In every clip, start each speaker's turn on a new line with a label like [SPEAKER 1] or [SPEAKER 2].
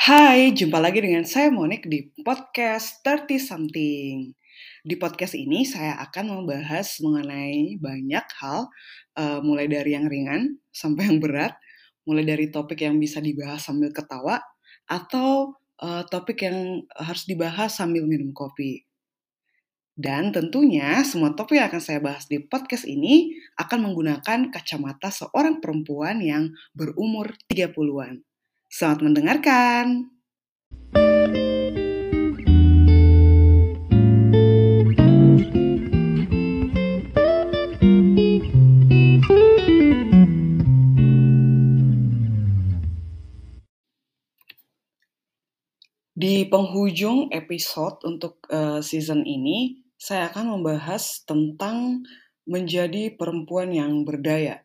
[SPEAKER 1] Hai, jumpa lagi dengan saya Monik di podcast 30 Something. Di podcast ini saya akan membahas mengenai banyak hal, uh, mulai dari yang ringan sampai yang berat, mulai dari topik yang bisa dibahas sambil ketawa, atau uh, topik yang harus dibahas sambil minum kopi. Dan tentunya semua topik yang akan saya bahas di podcast ini akan menggunakan kacamata seorang perempuan yang berumur 30-an. Selamat mendengarkan. Di penghujung episode untuk uh, season ini, saya akan membahas tentang menjadi perempuan yang berdaya.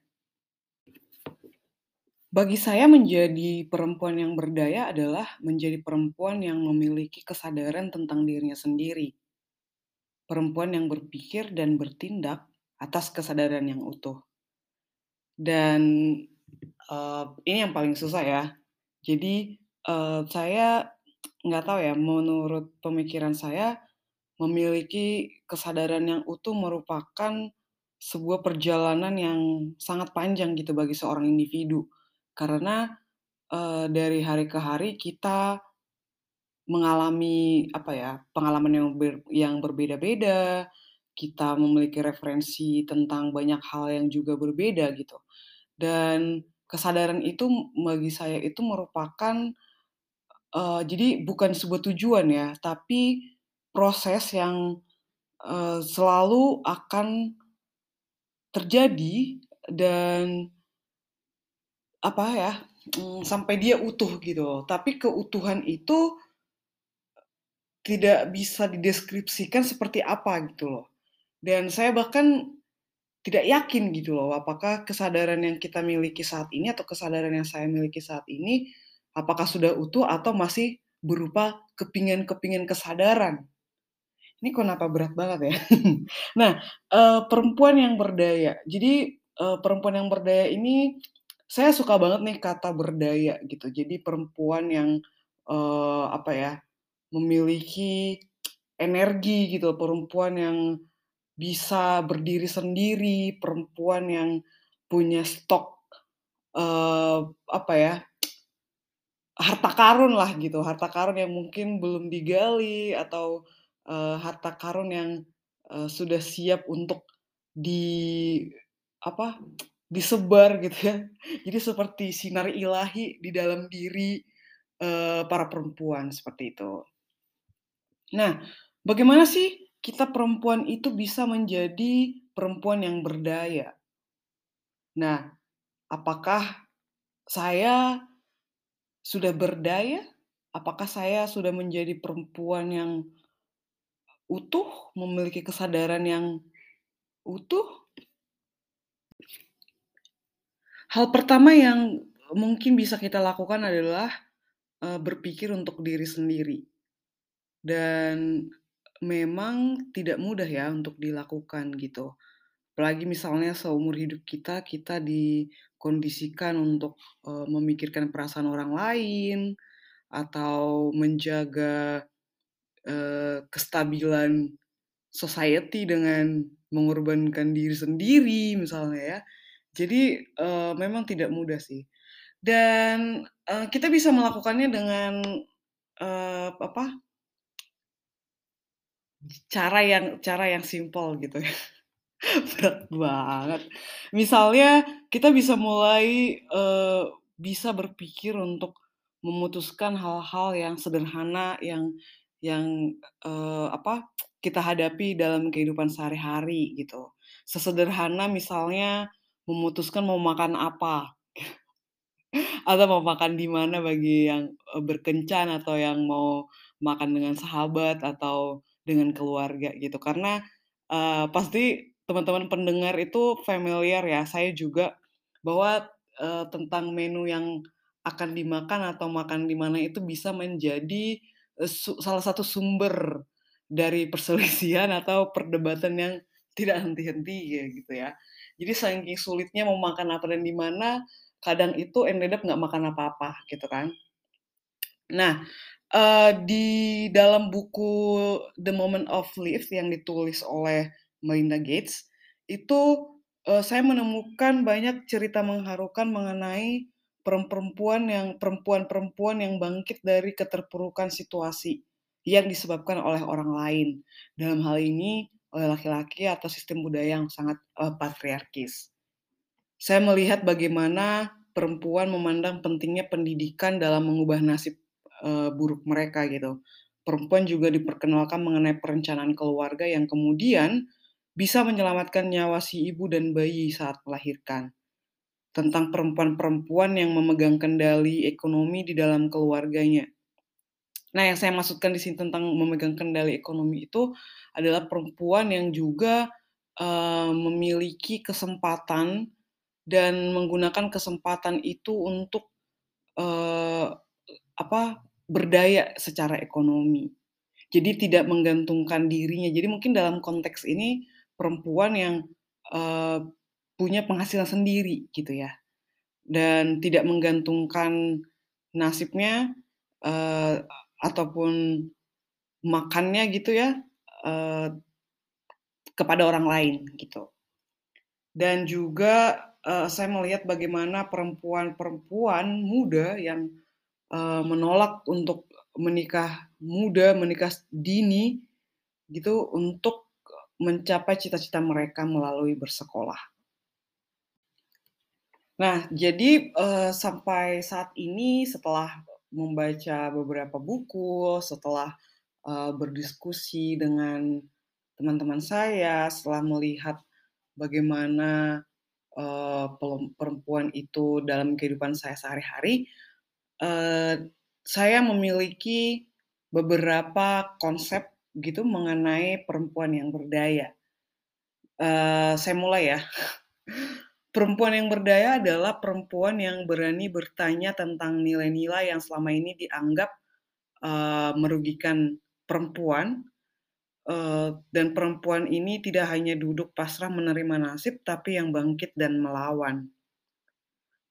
[SPEAKER 1] Bagi saya menjadi perempuan yang berdaya adalah menjadi perempuan yang memiliki kesadaran tentang dirinya sendiri. Perempuan yang berpikir dan bertindak atas kesadaran yang utuh. Dan uh, ini yang paling susah ya. Jadi uh, saya nggak tahu ya, menurut pemikiran saya memiliki kesadaran yang utuh merupakan sebuah perjalanan yang sangat panjang gitu bagi seorang individu karena, uh, dari hari ke hari kita mengalami, apa ya, pengalaman yang ber yang berbeda-beda, kita memiliki referensi tentang banyak hal yang juga berbeda gitu. Dan kesadaran itu bagi saya itu merupakan, uh, jadi bukan sebuah tujuan ya, tapi proses yang, uh, selalu akan terjadi dan apa ya, mmm, sampai dia utuh gitu Tapi keutuhan itu tidak bisa dideskripsikan seperti apa gitu loh. Dan saya bahkan tidak yakin gitu loh, apakah kesadaran yang kita miliki saat ini atau kesadaran yang saya miliki saat ini, apakah sudah utuh atau masih berupa kepingin-kepingin kesadaran. Ini kenapa berat banget ya. Nah, uh, perempuan yang berdaya. Jadi, uh, perempuan yang berdaya ini saya suka banget nih kata berdaya gitu. Jadi perempuan yang, uh, apa ya, memiliki energi gitu, perempuan yang bisa berdiri sendiri, perempuan yang punya stok, uh, apa ya, harta karun lah gitu, harta karun yang mungkin belum digali atau, uh, harta karun yang, uh, sudah siap untuk di apa, disebar gitu ya. Jadi seperti sinar ilahi di dalam diri, eee, para perempuan, seperti itu. Nah, bagaimana sih kita perempuan itu bisa menjadi perempuan yang berdaya? Nah, apakah saya sudah berdaya? Apakah saya sudah menjadi perempuan yang utuh, memiliki kesadaran yang utuh? Hal pertama yang mungkin bisa kita lakukan adalah, uh, berpikir untuk diri sendiri. Dan memang tidak mudah ya untuk dilakukan gitu. Apalagi misalnya seumur hidup kita, kita dikondisikan untuk, uh, memikirkan perasaan orang lain, atau menjaga, uh, kestabilan society dengan mengorbankan diri sendiri misalnya ya. Jadi, uh, memang tidak mudah sih. Dan, uh, kita bisa melakukannya dengan, uh, apa cara yang cara yang simpel gitu ya. Berat banget. Misalnya kita bisa mulai, uh, bisa berpikir untuk memutuskan hal-hal yang sederhana yang yang, uh, apa, kita hadapi dalam kehidupan sehari-hari gitu. Sesederhana misalnya memutuskan mau makan apa. Atau mau makan di mana bagi yang, berkencan atau yang mau makan dengan sahabat atau dengan keluarga gitu. Karena, eee, pasti teman-teman pendengar itu familiar ya, saya juga bahwa, eee, tentang menu yang akan dimakan atau makan di mana itu bisa menjadi, su salah satu sumber dari perselisihan atau perdebatan yang tidak henti-henti ya gitu ya. Jadi saking sulitnya mau makan apa dan di mana, kadang itu ended up nggak makan apa-apa gitu kan. Nah, eee, di dalam buku The Moment of Life yang ditulis oleh Melinda Gates, itu, eee, saya menemukan banyak cerita mengharukan mengenai perem-perempuan yang perempuan-perempuan yang bangkit dari keterpurukan situasi yang disebabkan oleh orang lain. Dalam hal ini oleh laki-laki atau sistem budaya yang sangat, eee, patriarkis. Saya melihat bagaimana perempuan memandang pentingnya pendidikan dalam mengubah nasib, eee, buruk mereka gitu. Perempuan juga diperkenalkan mengenai perencanaan keluarga yang kemudian bisa menyelamatkan nyawa si ibu dan bayi saat melahirkan. Tentang perempuan-perempuan yang memegang kendali ekonomi di dalam keluarganya. Nah, yang saya maksudkan di sini tentang memegang kendali ekonomi itu adalah perempuan yang juga, eee, memiliki kesempatan dan menggunakan kesempatan itu untuk, eee, apa, berdaya secara ekonomi. Jadi tidak menggantungkan dirinya. Jadi mungkin dalam konteks ini perempuan yang, eee, punya penghasilan sendiri gitu ya, dan tidak menggantungkan nasibnya, ataupun makannya gitu ya, eee, kepada orang lain gitu. Dan juga, eee, saya melihat bagaimana perempuan-perempuan muda yang, eee, menolak untuk menikah muda, menikah dini gitu, untuk mencapai cita-cita mereka melalui bersekolah. Nah, jadi, sampai saat ini setelah membaca beberapa buku, setelah, eee, berdiskusi dengan teman-teman saya, setelah melihat bagaimana, pelem perempuan itu dalam kehidupan saya sehari-hari, eee, saya memiliki beberapa konsep gitu mengenai perempuan yang berdaya. Eee, saya mulai ya. Perempuan yang berdaya adalah perempuan yang berani bertanya tentang nilai-nilai yang selama ini dianggap, eee, merugikan perempuan, eee, dan perempuan ini tidak hanya duduk pasrah menerima nasib, tapi yang bangkit dan melawan.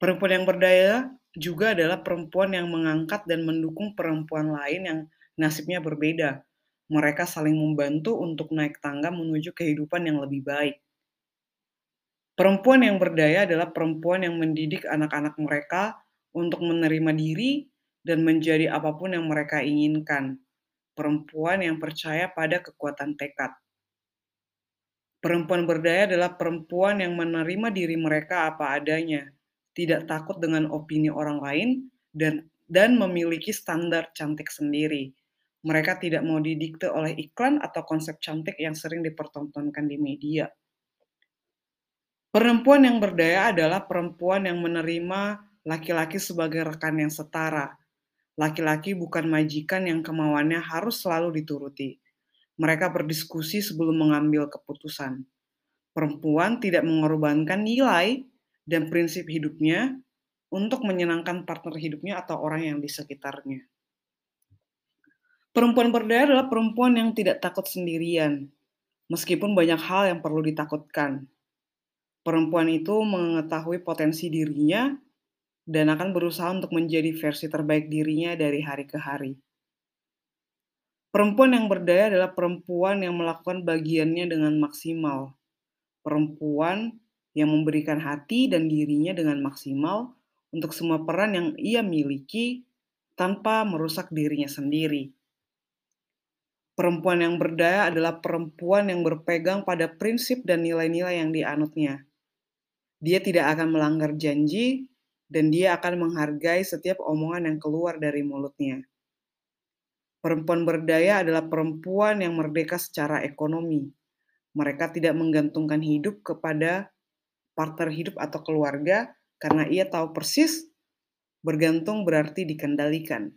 [SPEAKER 1] Perempuan yang berdaya juga adalah perempuan yang mengangkat dan mendukung perempuan lain yang nasibnya berbeda. Mereka saling membantu untuk naik tangga menuju kehidupan yang lebih baik. Perempuan yang berdaya adalah perempuan yang mendidik anak-anak mereka untuk menerima diri dan menjadi apa pun yang mereka inginkan. Perempuan yang percaya pada kekuatan tekad. Perempuan berdaya adalah perempuan yang menerima diri mereka apa adanya, tidak takut dengan opini orang lain, dan dan memiliki standar cantik sendiri. Mereka tidak mau didikte oleh iklan atau konsep cantik yang sering dipertontonkan di media. Perempuan yang berdaya adalah perempuan yang menerima laki-laki sebagai rekan yang setara. Laki-laki bukan majikan yang kemauannya harus selalu dituruti. Mereka berdiskusi sebelum mengambil keputusan. Perempuan tidak mengorbankan nilai dan prinsip hidupnya untuk menyenangkan partner hidupnya atau orang yang di sekitarnya. Perempuan berdaya adalah perempuan yang tidak takut sendirian, meskipun banyak hal yang perlu ditakutkan. Perempuan itu mengetahui potensi dirinya dan akan berusaha untuk menjadi versi terbaik dirinya dari hari ke hari. Perempuan yang berdaya adalah perempuan yang melakukan bagiannya dengan maksimal. Perempuan yang memberikan hati dan dirinya dengan maksimal untuk semua peran yang ia miliki tanpa merusak dirinya sendiri. Perempuan yang berdaya adalah perempuan yang berpegang pada prinsip dan nilai-nilai yang dianutnya. Dia tidak akan melanggar janji, dan dia akan menghargai setiap omongan yang keluar dari mulutnya. Perempuan berdaya adalah perempuan yang merdeka secara ekonomi. Mereka tidak menggantungkan hidup kepada partner hidup atau keluarga karena ia tahu persis bergantung berarti dikendalikan.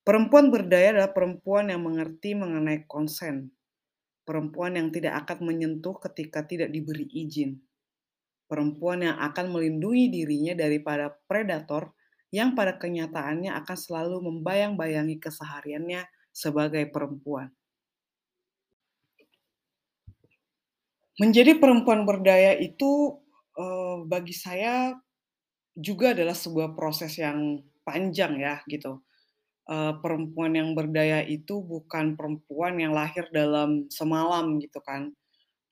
[SPEAKER 1] Perempuan berdaya adalah perempuan yang mengerti mengenai konsen. Perempuan yang tidak akan menyentuh ketika tidak diberi izin perempuan yang akan melindungi dirinya daripada predator yang pada kenyataannya akan selalu membayang-bayangi kesehariannya sebagai perempuan. Menjadi perempuan berdaya itu uh, bagi saya juga adalah sebuah proses yang panjang ya gitu. eee, perempuan yang berdaya itu bukan perempuan yang lahir dalam semalam gitu kan.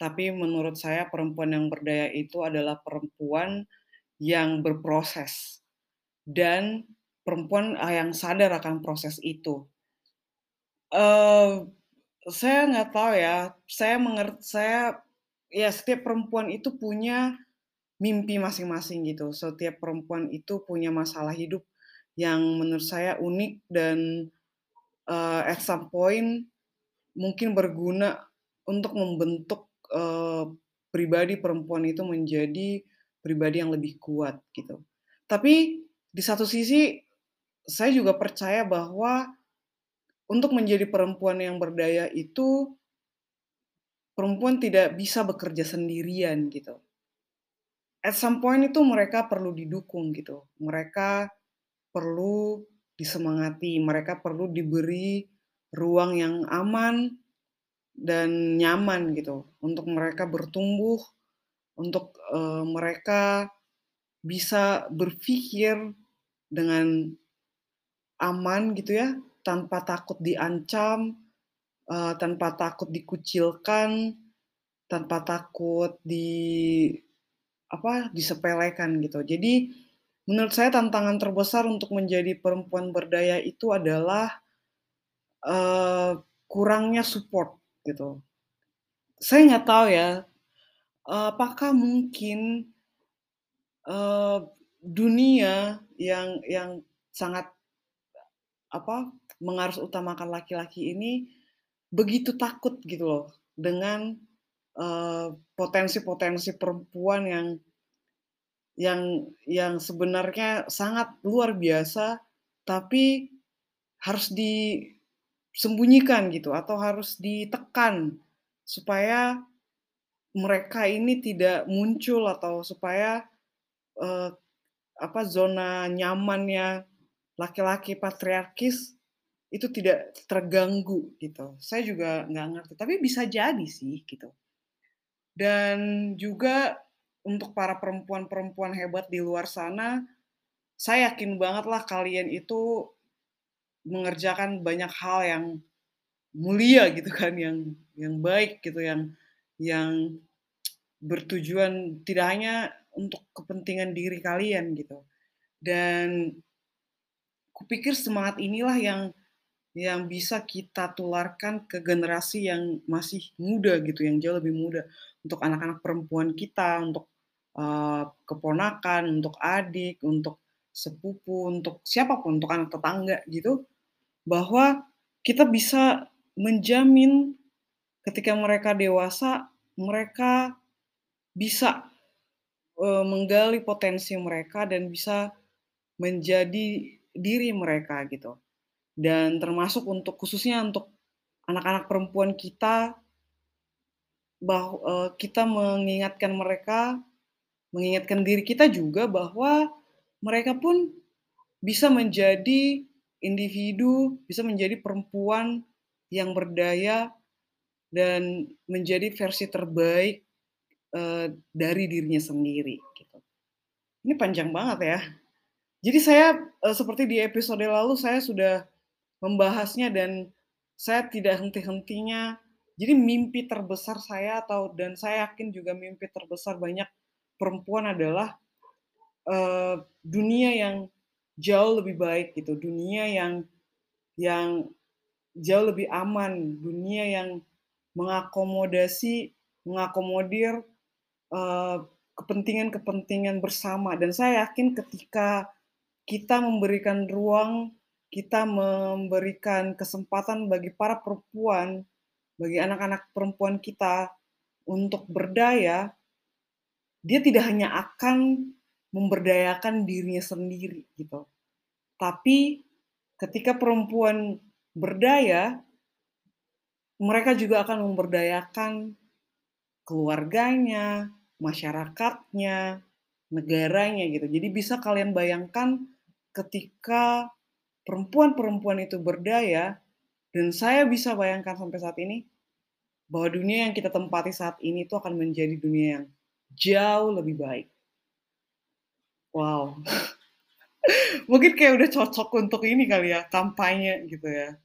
[SPEAKER 1] Tapi menurut saya perempuan yang berdaya itu adalah perempuan yang berproses dan perempuan, eee, yang sadar akan proses itu. Eee, saya nggak tahu ya, saya menger saya ya setiap perempuan itu punya mimpi masing-masing gitu. Setiap perempuan itu punya masalah hidup yang menurut saya unik dan, eee, at some point mungkin berguna untuk membentuk, eee, pribadi perempuan itu menjadi pribadi yang lebih kuat gitu. Tapi di satu sisi saya juga percaya bahwa untuk menjadi perempuan yang berdaya itu perempuan tidak bisa bekerja sendirian gitu. At some point itu mereka perlu didukung gitu, mereka perlu disemangati, mereka perlu diberi ruang yang aman dan nyaman gitu untuk mereka bertumbuh, untuk, eee, mereka bisa berpikir dengan aman gitu ya, tanpa takut diancam, eee, tanpa takut dikucilkan, tanpa takut di apa, disepelekan gitu. Jadi menurut saya tantangan terbesar untuk menjadi perempuan berdaya itu adalah, eee, kurangnya support gitu. Saya nggak tahu ya, apakah mungkin, eee, dunia yang yang sangat, apa, mengarus utamakan laki-laki ini begitu takut gitu loh dengan, eee, potensi-potensi perempuan yang yang yang sebenarnya sangat luar biasa, tapi harus disembunyikan gitu atau harus ditekan supaya mereka ini tidak muncul atau supaya, eee, apa, zona nyamannya laki-laki patriarkis itu tidak terganggu gitu. Saya juga nggak ngerti, tapi bisa jadi sih gitu. Dan juga untuk para perempuan-perempuan hebat di luar sana, saya yakin banget lah kalian itu mengerjakan banyak hal yang mulia gitu kan, yang yang baik gitu, yang yang bertujuan tidak hanya untuk kepentingan diri kalian gitu. Dan kupikir semangat inilah yang yang bisa kita tularkan ke generasi yang masih muda gitu, yang jauh lebih muda. Untuk anak-anak perempuan kita, untuk, eee, keponakan, untuk adik, untuk sepupu, untuk siapa pun, untuk anak tetangga gitu, bahwa kita bisa menjamin ketika mereka dewasa, mereka bisa, eee, menggali potensi mereka dan bisa menjadi diri mereka gitu. Dan termasuk untuk khususnya untuk anak-anak perempuan kita bah eee, kita mengingatkan mereka, mengingatkan diri kita juga bahwa mereka pun bisa menjadi individu, bisa menjadi perempuan yang berdaya dan menjadi versi terbaik, eee, dari dirinya sendiri gitu. Ini panjang banget ya. Jadi saya, eee, seperti di episode lalu saya sudah membahasnya dan saya tidak henti-hentinya. Jadi mimpi terbesar saya atau dan saya yakin juga mimpi terbesar banyak perempuan adalah, eee, dunia yang jauh lebih baik gitu, dunia yang yang jauh lebih aman, dunia yang mengakomodasi mengakomodir, eee, kepentingan-kepentingan bersama. Dan saya yakin ketika kita memberikan ruang, kita memberikan kesempatan bagi para perempuan, bagi anak-anak perempuan kita untuk berdaya, dia tidak hanya akan memberdayakan dirinya sendiri gitu. Tapi ketika perempuan berdaya, mereka juga akan memberdayakan keluarganya, masyarakatnya, negaranya gitu. Jadi bisa kalian bayangkan ketika perempuan-perempuan itu berdaya, dan saya bisa bayangkan sampai saat ini, bahwa dunia yang kita tempati saat ini itu akan menjadi dunia yang jauh lebih baik. Wow. Mungkin kayak udah cocok untuk ini kali ya, kampanye gitu ya.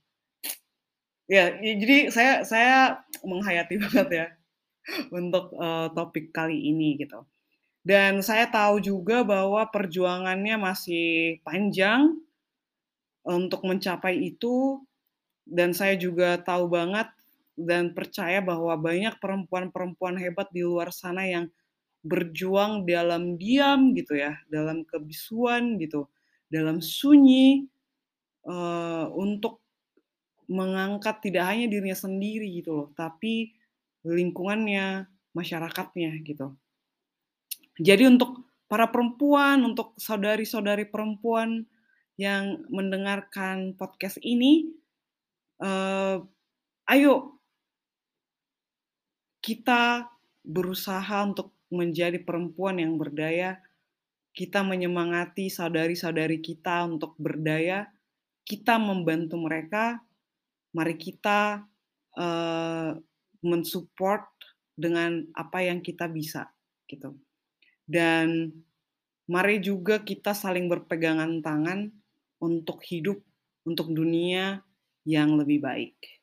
[SPEAKER 1] Ya, jadi saya saya menghayati banget ya untuk, eee, topik kali ini gitu. Dan saya tahu juga bahwa perjuangannya masih panjang untuk mencapai itu, dan saya juga tahu banget dan percaya bahwa banyak perempuan-perempuan hebat di luar sana yang berjuang dalam diam gitu ya, dalam kebisuan gitu, dalam sunyi, eee, untuk mengangkat tidak hanya dirinya sendiri gitu loh, tapi lingkungannya, masyarakatnya gitu. Jadi untuk para perempuan, untuk saudari-saudari perempuan yang mendengarkan podcast ini, eee, ayo kita berusaha untuk menjadi perempuan yang berdaya, kita menyemangati saudari-saudari kita untuk berdaya, kita membantu mereka, mari kita, eee, men-support dengan apa yang kita bisa, gitu. Dan mari juga kita saling berpegangan tangan untuk hidup, untuk dunia yang lebih baik.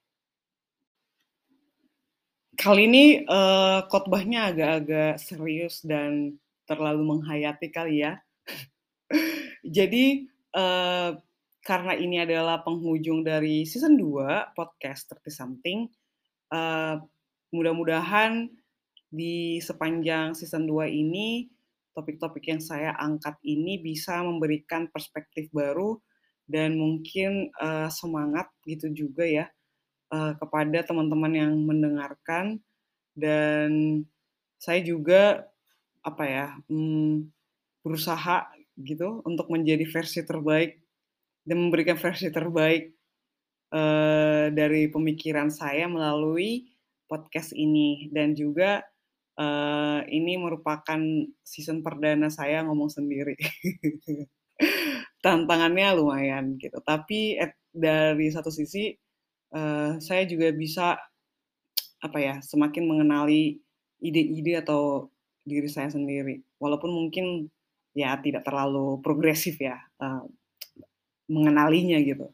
[SPEAKER 1] Kali ini, eee, khotbahnya agak-agak serius dan terlalu menghayati kali ya. Jadi, eee, karena ini adalah penghujung dari season 2 podcast Thirty Something, eee, mudah-mudahan di sepanjang season 2 ini, topik-topik yang saya angkat ini bisa memberikan perspektif baru dan mungkin, eee, semangat gitu juga ya uh, kepada teman-teman yang mendengarkan. Dan saya juga apa ya hmm, berusaha gitu untuk menjadi versi terbaik dan memberikan versi terbaik uh, dari pemikiran saya melalui podcast ini. Dan juga uh, ini merupakan season perdana saya ngomong sendiri. Tantangannya lumayan gitu. Tapi dari satu sisi uh, saya juga bisa apa ya semakin mengenali ide-ide atau diri saya sendiri. Walaupun mungkin ya tidak terlalu progresif ya uh, mengenalinya gitu.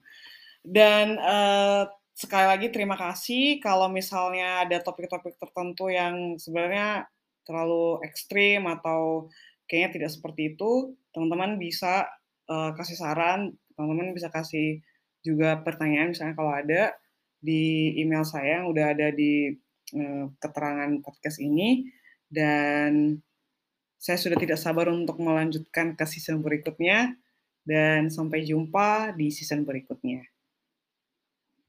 [SPEAKER 1] Dan uh, sekali lagi terima kasih kalau misalnya ada topik-topik tertentu yang sebenarnya terlalu ekstrim atau kayaknya tidak seperti itu teman-teman bisa uh, kasih saran teman-teman bisa kasih juga pertanyaan misalnya kalau ada di email saya yang udah ada di uh, keterangan podcast ini dan saya sudah tidak sabar untuk melanjutkan ke season berikutnya dan sampai jumpa di season berikutnya.